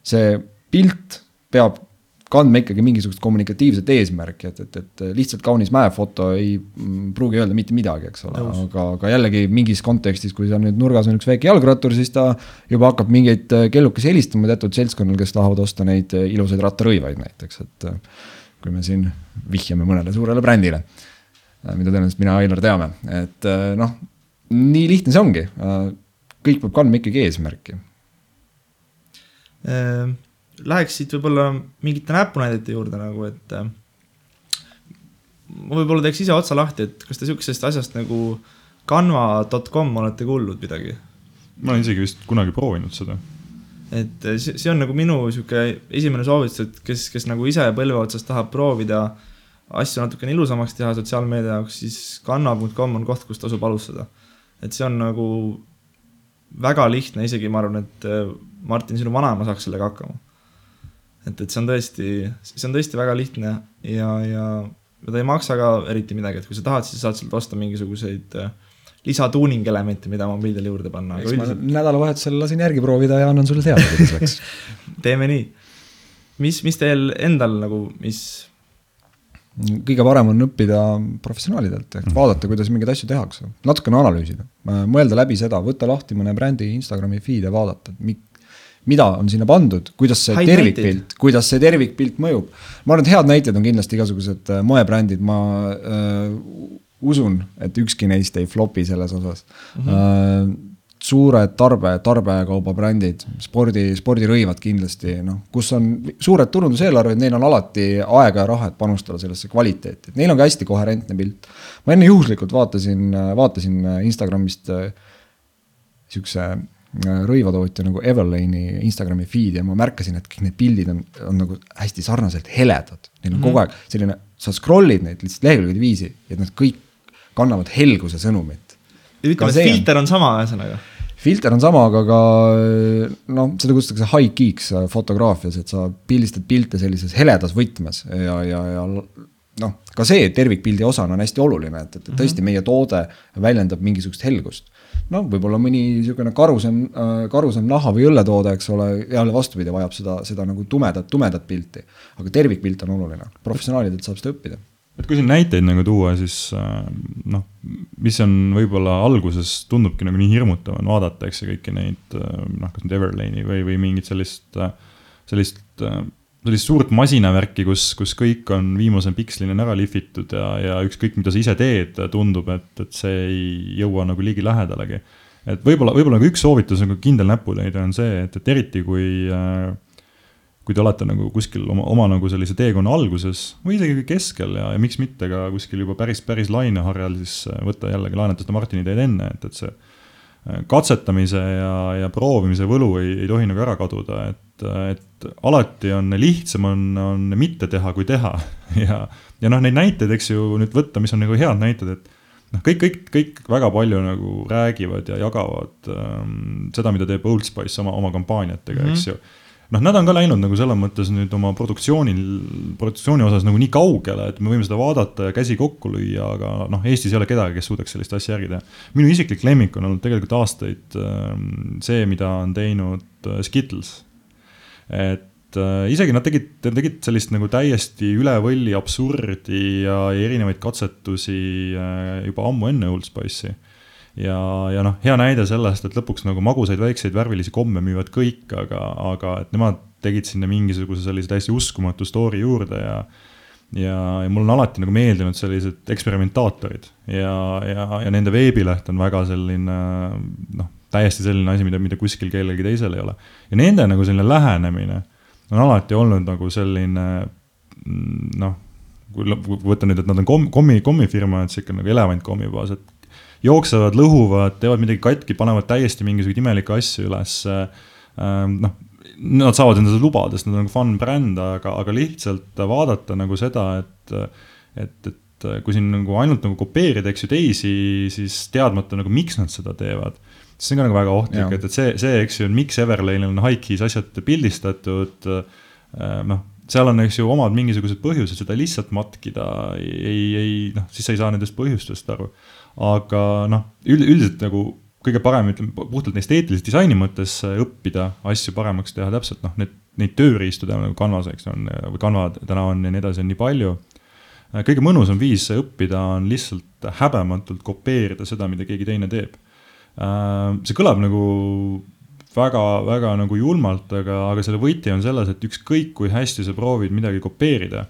see pilt peab kandma ikkagi mingisugust kommunikatiivset eesmärki, et, et, et lihtsalt kaunis mäefoto ei mm, pruugi öelda mitte midagi, eks ole, aga, aga jällegi mingis kontekstis, kui seal nüüd nurgas on üks väike jalgrattur, siis ta juba hakkab mingeid äh, kellukesi helistama teatud seltskonnal, kes tahavad osta neid äh, ilusaid rattarõivaid näiteks, et äh, kui me siin vihjame mõnele suurele brändile, mida tõenäoliselt mina ja Ailar teame, et noh, nii lihtne see ongi, kõik peab kandma ikkagi eesmärki. Ehm, läheks siit võib-olla mingite näpunäidete juurde nagu, et äh, ma võib-olla teeks ise otsa lahti, et kas te sihukesest asjast nagu canva.com olete kuulnud midagi? ma olen isegi vist kunagi proovinud seda. et see, see on nagu minu sihuke esimene soovitus, et kes, kes nagu ise põlve otsas tahab proovida asju natukene ilusamaks teha sotsiaalmeedia jaoks, siis kanna.com on koht, kust tasub alustada. et see on nagu väga lihtne, isegi ma arvan, et äh, Martin, sinu vanaema saaks sellega hakkama. Et, et see on tõesti, see on tõesti väga lihtne ja, ja ta ei maksa ka eriti midagi, et kui sa tahad, siis saad sealt osta mingisuguseid äh, lisatuuning elemente, mida mobiilidele juurde panna. eks üldiselt... ma nädalavahetusel lasin järgi proovida ja annan sulle teada, kuidas läks teeme nii. mis, mis teil endal nagu, mis? kõige parem on õppida professionaalidelt, ehk mm. vaadata, kuidas mingeid asju tehakse, natukene analüüsida, mõelda läbi seda, võtta lahti mõne brändi Instagrami feed ja vaadata, mida on sinna pandud, kuidas see Haid tervikpilt, kuidas see tervikpilt mõjub. ma arvan, et head näited on kindlasti igasugused äh, moebrändid, ma äh, usun, et ükski neist ei flopi selles osas mm. -hmm. suured tarbe, tarbekaubabrändid, spordi, spordirõivad kindlasti, noh, kus on suured turunduseelarved, neil on alati aega ja raha, et panustada sellesse kvaliteeti, et neil on ka hästi koherentne pilt. ma enne juhuslikult vaatasin, vaatasin Instagramist äh, sihukese äh, rõivatootja nagu Everlane'i Instagrami feed'i ja ma märkasin, et kõik need pildid on, on nagu hästi sarnaselt heledad. Neil on mm -hmm. kogu aeg selline, sa scroll'id neid lihtsalt lehekülgede viisi ja nad kõik kannavad helguse sõnumit. ütleme, et filter on sama, ühesõnaga filter on sama, aga ka noh, seda kutsutakse high geeks fotograafias, et sa pildistad pilte sellises heledas võtmes ja, ja, ja noh, ka see tervikpildi osana on hästi oluline, et, et tõesti meie toode väljendab mingisugust helgust. no võib-olla mõni niisugune karusem, karusem naha või õlletoode, eks ole, jälle vastupidi, vajab seda, seda nagu tumedat, tumedat pilti. aga tervikpilt on oluline, professionaalidelt saab seda õppida et kui siin näiteid nagu tuua, siis äh, noh, mis on võib-olla alguses tundubki nagu nii hirmutav on vaadata, eks ju, kõiki neid äh, noh, kas nüüd Everlane'i või, või mingit sellist, äh, sellist, sellist suurt masinavärki, kus, kus kõik on viimase pikslini ära lihvitud ja, ja ükskõik, mida sa ise teed, tundub, et, et see ei jõua nagu ligilähedalegi. et võib-olla, võib-olla nagu üks soovitus nagu kindel näpuleide on see, et, et eriti kui äh, kui te olete nagu kuskil oma, oma nagu sellise teekonna alguses või isegi keskel ja, ja miks mitte ka kuskil juba päris, päris laineharjal, siis äh, võtta jällegi, laenata seda Martini ideed enne, et, et see katsetamise ja, ja proovimise võlu ei, ei tohi nagu ära kaduda, et, et alati on lihtsam on, on mitte teha, kui teha ja, ja noh, neid näiteid, eks ju, nüüd võtta, mis on nagu head näited, et noh, kõik, kõik, kõik väga palju nagu räägivad ja jagavad ähm, seda, mida teeb Old Spice oma, oma kampaaniatega mm, -hmm. eks ju noh, nad on ka läinud nagu selles mõttes nüüd oma produktsioonil, produktsiooni osas nagu nii kaugele, et me võime seda vaadata ja käsi kokku lüüa, aga noh, Eestis ei ole kedagi, kes suudaks sellist asja järgi teha. minu isiklik lemmik on olnud tegelikult aastaid ähm, see, mida on teinud äh, Skittles. et äh, isegi nad tegid, tegid sellist nagu täiesti üle võlli absurdi ja, erinevaid katsetusi äh, juba ammu enne Old Spice'i ja, ja noh, hea näide sellest, et lõpuks nagu magusaid väikseid värvilisi komme müüvad kõik, aga, aga et nemad tegid sinna mingisuguse sellise täiesti uskumatu story juurde ja ja, ja mulle on alati nagu meeldinud sellised eksperimentaatorid ja, ja, ja nende veebileht on väga selline noh, täiesti selline asi, mida, mida kuskil kellelgi teisel ei ole. ja nende nagu selline lähenemine on alati olnud nagu selline noh, kui võtta nüüd, et nad on kommi, kommi, kommifirma, et sihuke nagu elevantkommi baas, et jooksevad, lõhuvad, teevad midagi katki, panevad täiesti mingisuguseid imelikke asju üles. Ähm, noh, nad saavad endale lubada, sest nad on fun bränd, aga, aga lihtsalt vaadata nagu seda, et, et, et kui siin nagu ainult nagu kopeerida, eks ju, teisi, siis teadmata nagu, miks nad seda teevad see on ka nagu väga ohtlik, et, et see, see, eks ju, miks Everlane'il on Hike'is asjad pildistatud. Äh, noh, seal on, eks ju, omad mingisugused põhjused seda lihtsalt matkida, ei, ei noh, siis sa ei saa nendest põhjustest aru aga noh, üldiselt nagu kõige parem, ütleme puhtalt esteetilise disaini mõttes äh, õppida asju paremaks teha, täpselt noh, need, neid tööriistu täna nagu Canvas, eks on, või Canva täna on ja nii edasi, on nii palju. Äh, kõige mõnusam viis õppida on lihtsalt häbematult kopeerida seda, mida keegi teine teeb. Äh, see kõlab nagu väga-väga nagu julmalt, aga, aga selle võti on selles, et ükskõik kui hästi sa proovid midagi kopeerida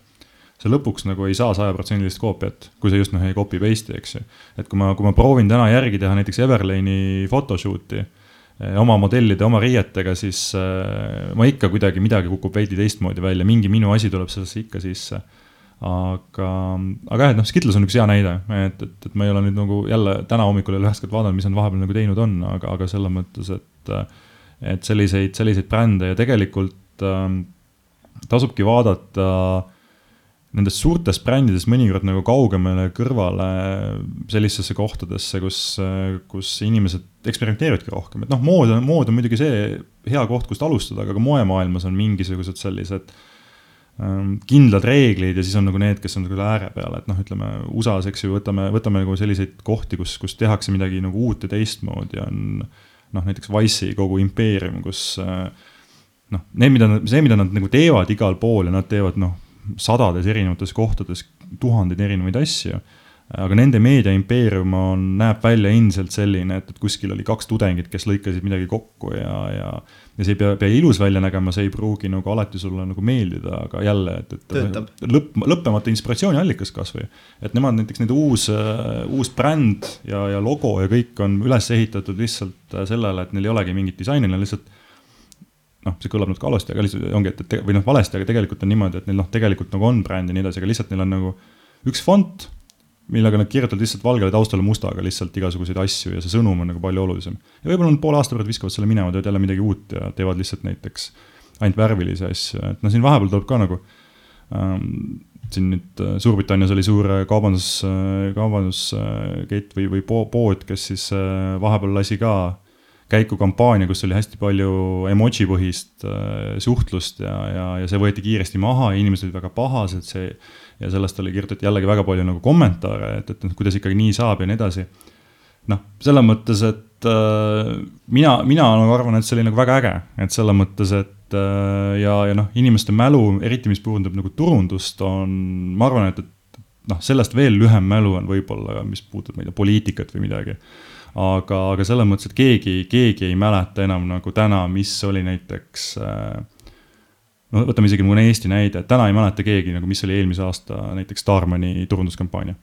sa lõpuks nagu ei saa sajaprotsendilist koopiat, kui sa just noh ei copy paste'i, eks ju. et kui ma, kui ma proovin täna järgi teha näiteks Everlane'i photoshoot'i eh, oma modellide, oma riietega, siis äh, ma ikka kuidagi midagi kukub veidi teistmoodi välja, mingi minu asi tuleb sellesse ikka sisse. aga, aga jah, et noh, Skittles on üks hea näide, et, et, et ma ei ole nüüd nagu jälle täna hommikul jälle ühest korda vaadanud, mis nad vahepeal nagu teinud on, aga, aga selles mõttes, et et selliseid, selliseid brände ja tegelikult ähm, tasubki vaadata nendest suurtest brändidest mõnikord nagu kaugemale kõrvale sellistesse kohtadesse, kus, kus inimesed eksperimenteerivadki rohkem, et noh, mood on, mood on muidugi see hea koht, kust alustada, aga ka moemaailmas on mingisugused sellised ähm, kindlad reeglid ja siis on nagu need, kes on nagu ääre peal, et noh, ütleme USA-s, eks ju, võtame, võtame nagu selliseid kohti, kus, kus tehakse midagi nagu uut ja teistmoodi, on noh, näiteks Wise'i kogu impeerium, kus äh, noh, need, mida nad, see, mida nad nagu teevad igal pool ja nad teevad noh, sadades erinevates kohtades tuhandeid erinevaid asju. aga nende meediaimpeerium on, näeb välja endiselt selline, et, et kuskil oli kaks tudengit, kes lõikasid midagi kokku ja, ja. ja see ei pea, pea ilus välja nägema, see ei pruugi nagu alati sulle nagu meeldida, aga jälle, et, et. lõpp, lõppemata inspiratsiooniallikas kasvõi. et nemad näiteks nende uus, uus bränd ja, ja logo ja kõik on üles ehitatud lihtsalt sellele, et neil ei olegi mingit disaini, neil lihtsalt noh, see kõlab natuke halvasti, aga lihtsalt ongi, et, et või noh, valesti, aga tegelikult on niimoodi, et neil noh, tegelikult nagu on bränd ja nii edasi, aga lihtsalt neil on nagu üks fond, millega nad kirjutavad lihtsalt valgele taustale mustaga lihtsalt igasuguseid asju ja see sõnum on nagu palju olulisem. ja võib-olla nad poole aasta pärast viskavad selle minema, teevad jälle midagi uut ja teevad lihtsalt näiteks ainult värvilisi asju, et noh, siin vahepeal tuleb ka nagu ähm, siin nüüd äh, Suurbritannias oli suur äh, kaubandus, äh, kaubanduskett või, või pood, kes siis vahepeal lasi ka käiku kampaania, kus oli hästi palju emoji põhist äh, suhtlust ja, ja, ja see võeti kiiresti maha ja inimesed olid väga pahased, see. ja sellest oli kirjutati jällegi väga palju nagu kommentaare, et, et noh, kuidas ikkagi nii saab ja nii edasi. noh, selles mõttes, et äh, mina, mina nagu arvan, et see oli nagu väga äge, et selles mõttes, et äh, ja, ja noh, inimeste mälu, eriti mis puudutab nagu turundust, on, ma arvan, et, et noh, sellest veel lühem mälu on võib-olla, mis puudutab, ma ei tea, poliitikat või midagi aga, aga selles mõttes, et keegi, keegi ei mäleta enam nagu täna, mis oli näiteks äh, no võtame isegi mõne Eesti näide, täna ei mäleta keegi nagu, mis oli eelmise aasta näiteks Starmani turunduskampaania.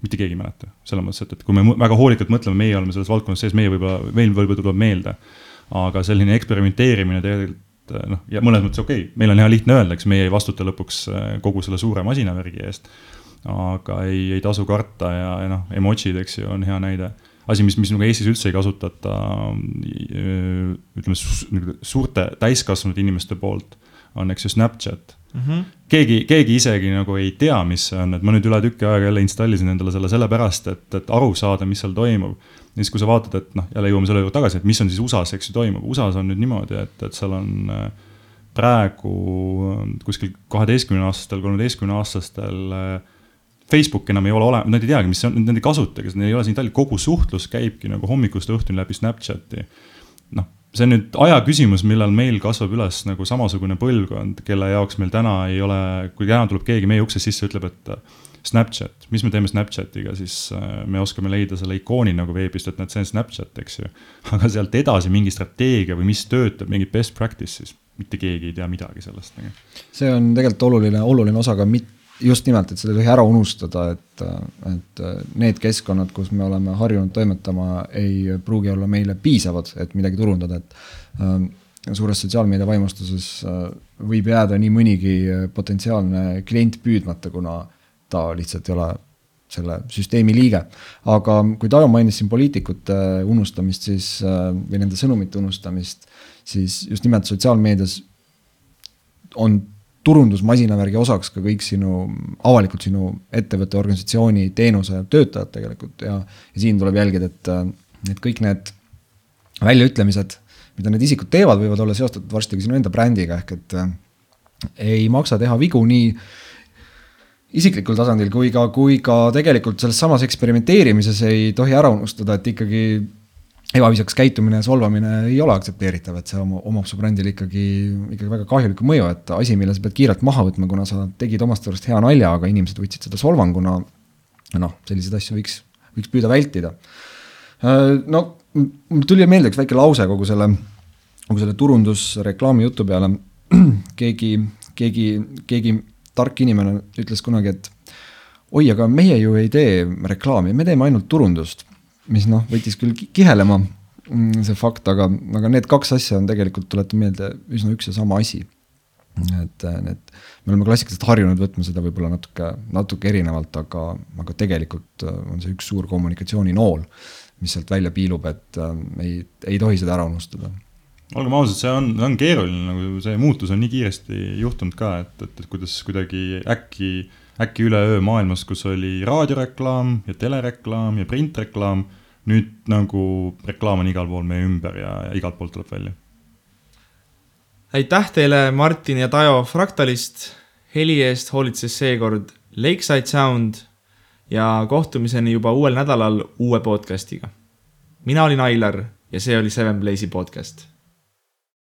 mitte keegi ei mäleta, selles mõttes, et, et kui me väga hoolikalt mõtleme, meie oleme selles valdkonnas sees, meie võib-olla, meil võib-olla tuleb meelde. aga selline eksperimenteerimine tegelikult äh, noh, ja mõnes mõttes okei okay,, meil on hea lihtne öelda, eks meie ei vastuta lõpuks äh, kogu selle suure masinavärgi eest. aga ei, ei tasu karta ja, ja noh, emotsid, eks ju, on hea näide asi, mis, mis nagu Eestis üldse ei kasutata ütleme su, suurte täiskasvanud inimeste poolt, on eks ju Snapchat mm. -hmm. keegi, keegi isegi nagu ei tea, mis see on, et ma nüüd üle tüki aega jälle installisin endale selle sellepärast, et, et aru saada, mis seal toimub. ja siis, kui sa vaatad, et noh, jälle jõuame selle juurde tagasi, et mis on siis USA-s, eks ju, toimub, USA-s on nüüd niimoodi, et, et seal on äh, praegu kuskil kaheteistkümne aastastel, kolmeteistkümne aastastel äh, Facebook enam ei ole ole-, nad ei teagi, mis see on, nad ei kasutagi, neil ei ole siin Tallinnas, kogu suhtlus käibki nagu hommikust õhtuni läbi Snapchati. noh, see on nüüd aja küsimus, millal meil kasvab üles nagu samasugune põlvkond, kelle jaoks meil täna ei ole, kui täna tuleb keegi meie ukse sisse, ütleb, et Snapchat, mis me teeme Snapchatiga, siis äh, me oskame leida selle ikooni nagu veebist, et näed, see on Snapchat, eks ju. aga sealt edasi mingi strateegia või mis töötab, mingi best practice, siis mitte keegi ei tea midagi sellest nagu. see on tegelikult oluline, oluline osa ka mitte just nimelt, et seda ei tohi ära unustada, et, et need keskkonnad, kus me oleme harjunud toimetama, ei pruugi olla meile piisavad, et midagi turundada, et äh, suures sotsiaalmeedia vaimustuses äh, võib jääda nii mõnigi potentsiaalne klient püüdmata, kuna ta lihtsalt ei ole selle süsteemi liige. aga kui Taavi mainis siin poliitikute unustamist, siis äh, või nende sõnumite unustamist, siis just nimelt sotsiaalmeedias on turundusmasinavärgi osaks ka kõik sinu, avalikult sinu ettevõtte, organisatsiooni, teenuse töötajad tegelikult. Ja, ja siin tuleb jälgida, et, et kõik need väljaütlemised, mida need isikud teevad, võivad olla seostatud varsti ka sinu enda brändiga, ehk et äh, ei maksa teha vigu nii isiklikul tasandil kui ka, kui ka tegelikult selles samas eksperimenteerimises ei tohi ära unustada, et ikkagi ebaviisakas käitumine ja solvamine ei ole aktsepteeritav, et see omab su brändile ikkagi, ikkagi väga kahjulikku mõju, et asi, mille sa pead kiirelt maha võtma, kuna sa tegid omast arust hea nalja, aga inimesed võtsid seda solvanguna. noh, selliseid asju võiks, võiks püüda vältida. Äh, no mul tuli meelde üks väike lause kogu selle, kogu selle turundusreklaami jutu peale. keegi, keegi, keegi tark inimene ütles kunagi, et oi, aga meie ju ei tee reklaami, me teeme ainult turundust mis noh, võttis küll kihelema, mm, see fakt, aga, aga need kaks asja on tegelikult, tuletan meelde, üsna üks ja sama asi. et need, me oleme klassikaliselt harjunud võtma seda võib-olla natuke, natuke erinevalt, aga, aga tegelikult on see üks suur kommunikatsiooninool, mis sealt välja piilub, et äh, ei, ei tohi seda ära unustada. olgem ausad, see on, on keeruline, nagu see muutus on nii kiiresti juhtunud ka, et, et, et kuidas kuidagi äkki, äkki üleöö maailmas, kus oli raadioreklaam ja telereklaam ja printreklaam, nüüd nagu reklaam on igal pool meie ümber ja, ja igalt poolt tuleb välja. aitäh teile, Martin ja Tajo Fraktalist. heli eest hoolitses seekord Lakeside Sound ja kohtumiseni juba uuel nädalal uue podcastiga. mina olin Ailar ja see oli Seven Blaze'i podcast